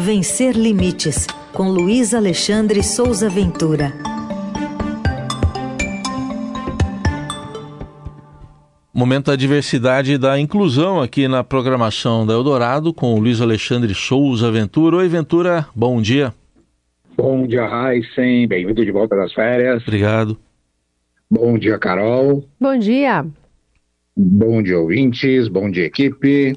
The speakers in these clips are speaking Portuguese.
Vencer Limites, com Luiz Alexandre Souza Ventura. Momento da diversidade e da inclusão aqui na programação da Eldorado com o Luiz Alexandre Souza Ventura. Oi, Ventura, bom dia. Bom dia, Heisen. Bem-vindo de volta das férias. Obrigado. Bom dia, Carol. Bom dia. Bom dia, ouvintes. Bom dia, equipe.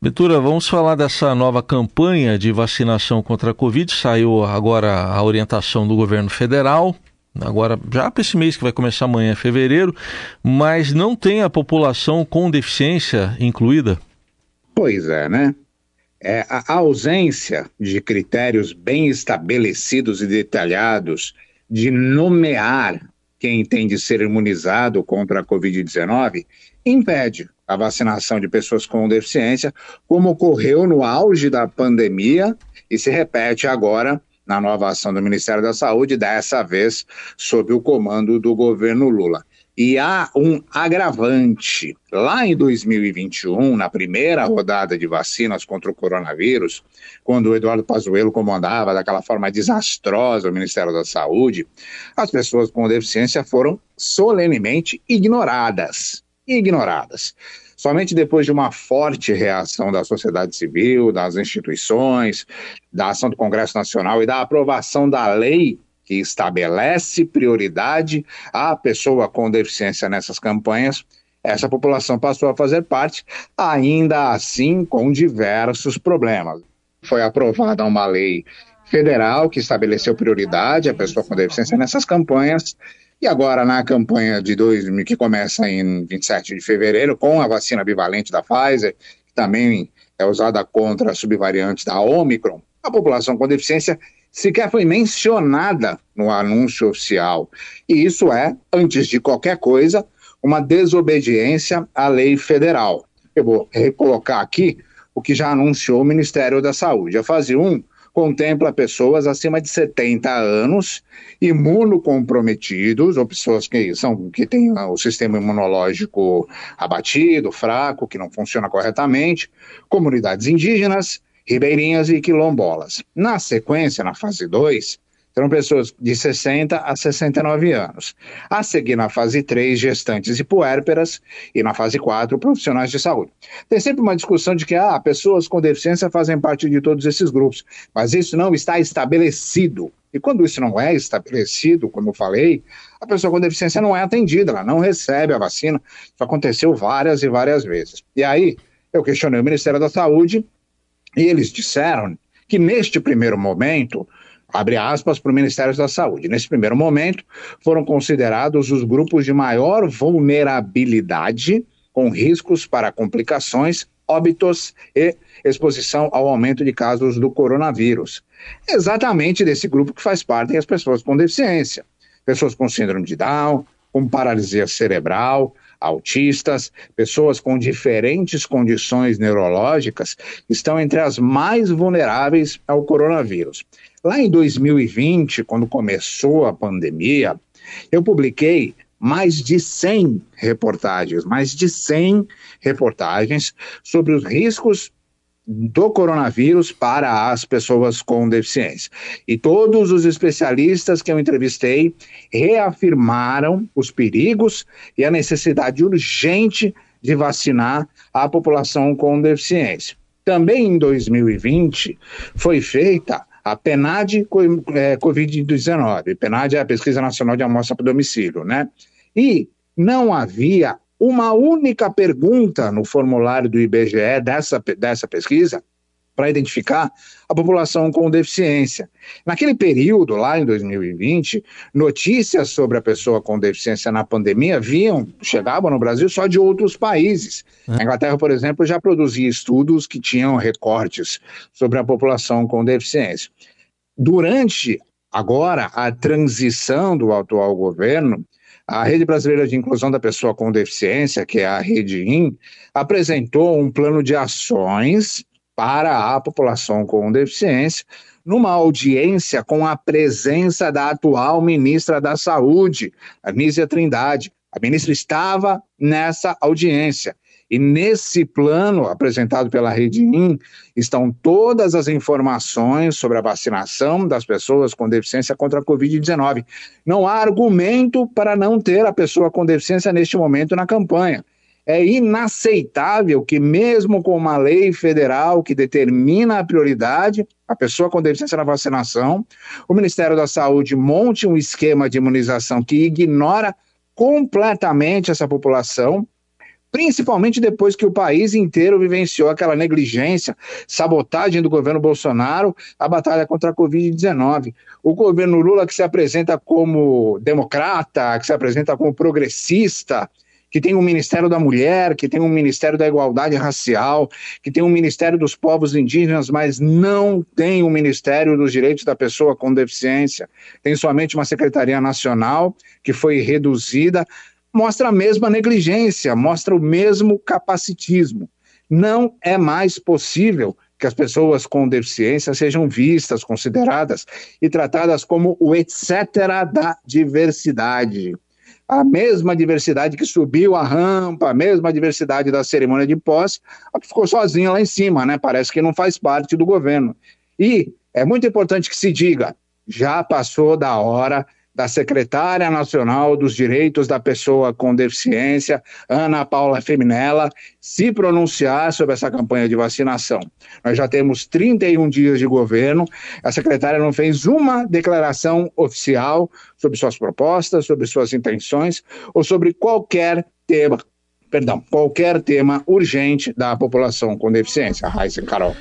Ventura, vamos falar dessa nova campanha de vacinação contra a Covid. Saiu agora a orientação do governo federal agora já para esse mês que vai começar amanhã, fevereiro, mas não tem a população com deficiência incluída? Pois é, né? É, a ausência de critérios bem estabelecidos e detalhados de nomear quem tem de ser imunizado contra a Covid-19 impede a vacinação de pessoas com deficiência, como ocorreu no auge da pandemia e se repete agora na nova ação do Ministério da Saúde, dessa vez sob o comando do governo Lula. E há um agravante. Lá em 2021, na primeira rodada de vacinas contra o coronavírus, quando o Eduardo Pazuello comandava daquela forma desastrosa o Ministério da Saúde, as pessoas com deficiência foram solenemente ignoradas. Ignoradas. Somente depois de uma forte reação da sociedade civil, das instituições, da ação do Congresso Nacional e da aprovação da lei que estabelece prioridade à pessoa com deficiência nessas campanhas, essa população passou a fazer parte, ainda assim com diversos problemas. Foi aprovada uma lei federal que estabeleceu prioridade à pessoa com deficiência nessas campanhas, e agora, na campanha de 2000, que começa em 27 de fevereiro, com a vacina bivalente da Pfizer, que também é usada contra a subvariante da Omicron, a população com deficiência sequer foi mencionada no anúncio oficial. E isso é, antes de qualquer coisa, uma desobediência à lei federal. Eu vou recolocar aqui o que já anunciou o Ministério da Saúde. A fase 1 contempla pessoas acima de 70 anos, imunocomprometidos, ou pessoas que, são, que têm o sistema imunológico abatido, fraco, que não funciona corretamente, comunidades indígenas, ribeirinhas e quilombolas. Na sequência, na fase 2, serão pessoas de 60 a 69 anos. A seguir, na fase 3, gestantes e puérperas. E na fase 4, profissionais de saúde. Tem sempre uma discussão de que ah, pessoas com deficiência fazem parte de todos esses grupos, mas isso não está estabelecido. E quando isso não é estabelecido, como eu falei, a pessoa com deficiência não é atendida, ela não recebe a vacina. Isso aconteceu várias e várias vezes. E aí, eu questionei o Ministério da Saúde e eles disseram que neste primeiro momento abre aspas, para o Ministério da Saúde. Nesse primeiro momento, foram considerados os grupos de maior vulnerabilidade, com riscos para complicações, óbitos e exposição ao aumento de casos do coronavírus. Exatamente desse grupo que faz parte as pessoas com deficiência. Pessoas com síndrome de Down, com paralisia cerebral, autistas, pessoas com diferentes condições neurológicas estão entre as mais vulneráveis ao coronavírus. Lá em 2020, quando começou a pandemia, eu publiquei mais de 100 reportagens, mais de 100 reportagens sobre os riscos do coronavírus para as pessoas com deficiência. E todos os especialistas que eu entrevistei reafirmaram os perigos e a necessidade urgente de vacinar a população com deficiência. Também em 2020 foi feita a PNAD é, Covid-19. PNAD é a Pesquisa Nacional de Amostra para Domicílio, né? E não havia uma única pergunta no formulário do IBGE dessa, dessa pesquisa para identificar a população com deficiência. Naquele período, lá em 2020, notícias sobre a pessoa com deficiência na pandemia vinham, chegavam no Brasil só de outros países. A Inglaterra, por exemplo, já produzia estudos que tinham recortes sobre a população com deficiência. Durante agora a transição do atual governo, a Rede Brasileira de Inclusão da Pessoa com Deficiência, que é a Rede IN, apresentou um plano de ações para a população com deficiência, numa audiência com a presença da atual ministra da Saúde, Anísia Trindade. A ministra estava nessa audiência E nesse plano apresentado pela Redim estão todas as informações sobre a vacinação das pessoas com deficiência contra a Covid-19. Não há argumento para não ter a pessoa com deficiência neste momento na campanha. É inaceitável que, mesmo com uma lei federal que determina a prioridade, a pessoa com deficiência na vacinação, o Ministério da Saúde monte um esquema de imunização que ignora completamente essa população, principalmente depois que o país inteiro vivenciou aquela negligência, sabotagem do governo Bolsonaro, a batalha contra a Covid-19. O governo Lula, que se apresenta como democrata, que se apresenta como progressista, que tem um Ministério da Mulher, que tem um Ministério da Igualdade Racial, que tem um Ministério dos Povos Indígenas, mas não tem um Ministério dos Direitos da Pessoa com Deficiência. Tem somente uma Secretaria Nacional que foi reduzida, mostra a mesma negligência, mostra o mesmo capacitismo. Não é mais possível que as pessoas com deficiência sejam vistas, consideradas e tratadas como o etc. da diversidade a mesma diversidade que subiu a rampa, a mesma diversidade da cerimônia de posse, a que ficou sozinha lá em cima, né? Parece que não faz parte do governo. E é muito importante que se diga, já passou da hora da secretária nacional dos direitos da pessoa com deficiência, Ana Paula Feminella, se pronunciar sobre essa campanha de vacinação. Nós já temos 31 dias de governo, a secretária não fez uma declaração oficial sobre suas propostas, sobre suas intenções ou sobre qualquer tema, perdão, qualquer tema urgente da população com deficiência. Raíssa Carol.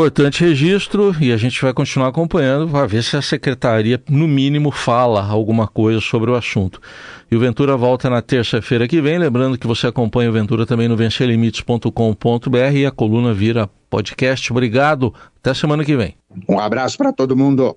Importante registro e a gente vai continuar acompanhando para ver se a secretaria, no mínimo, fala alguma coisa sobre o assunto. E o Ventura volta na terça-feira que vem. Lembrando que você acompanha o Ventura também no vencerlimites.com.br e a coluna vira podcast. Obrigado. Até semana que vem. Um abraço para todo mundo.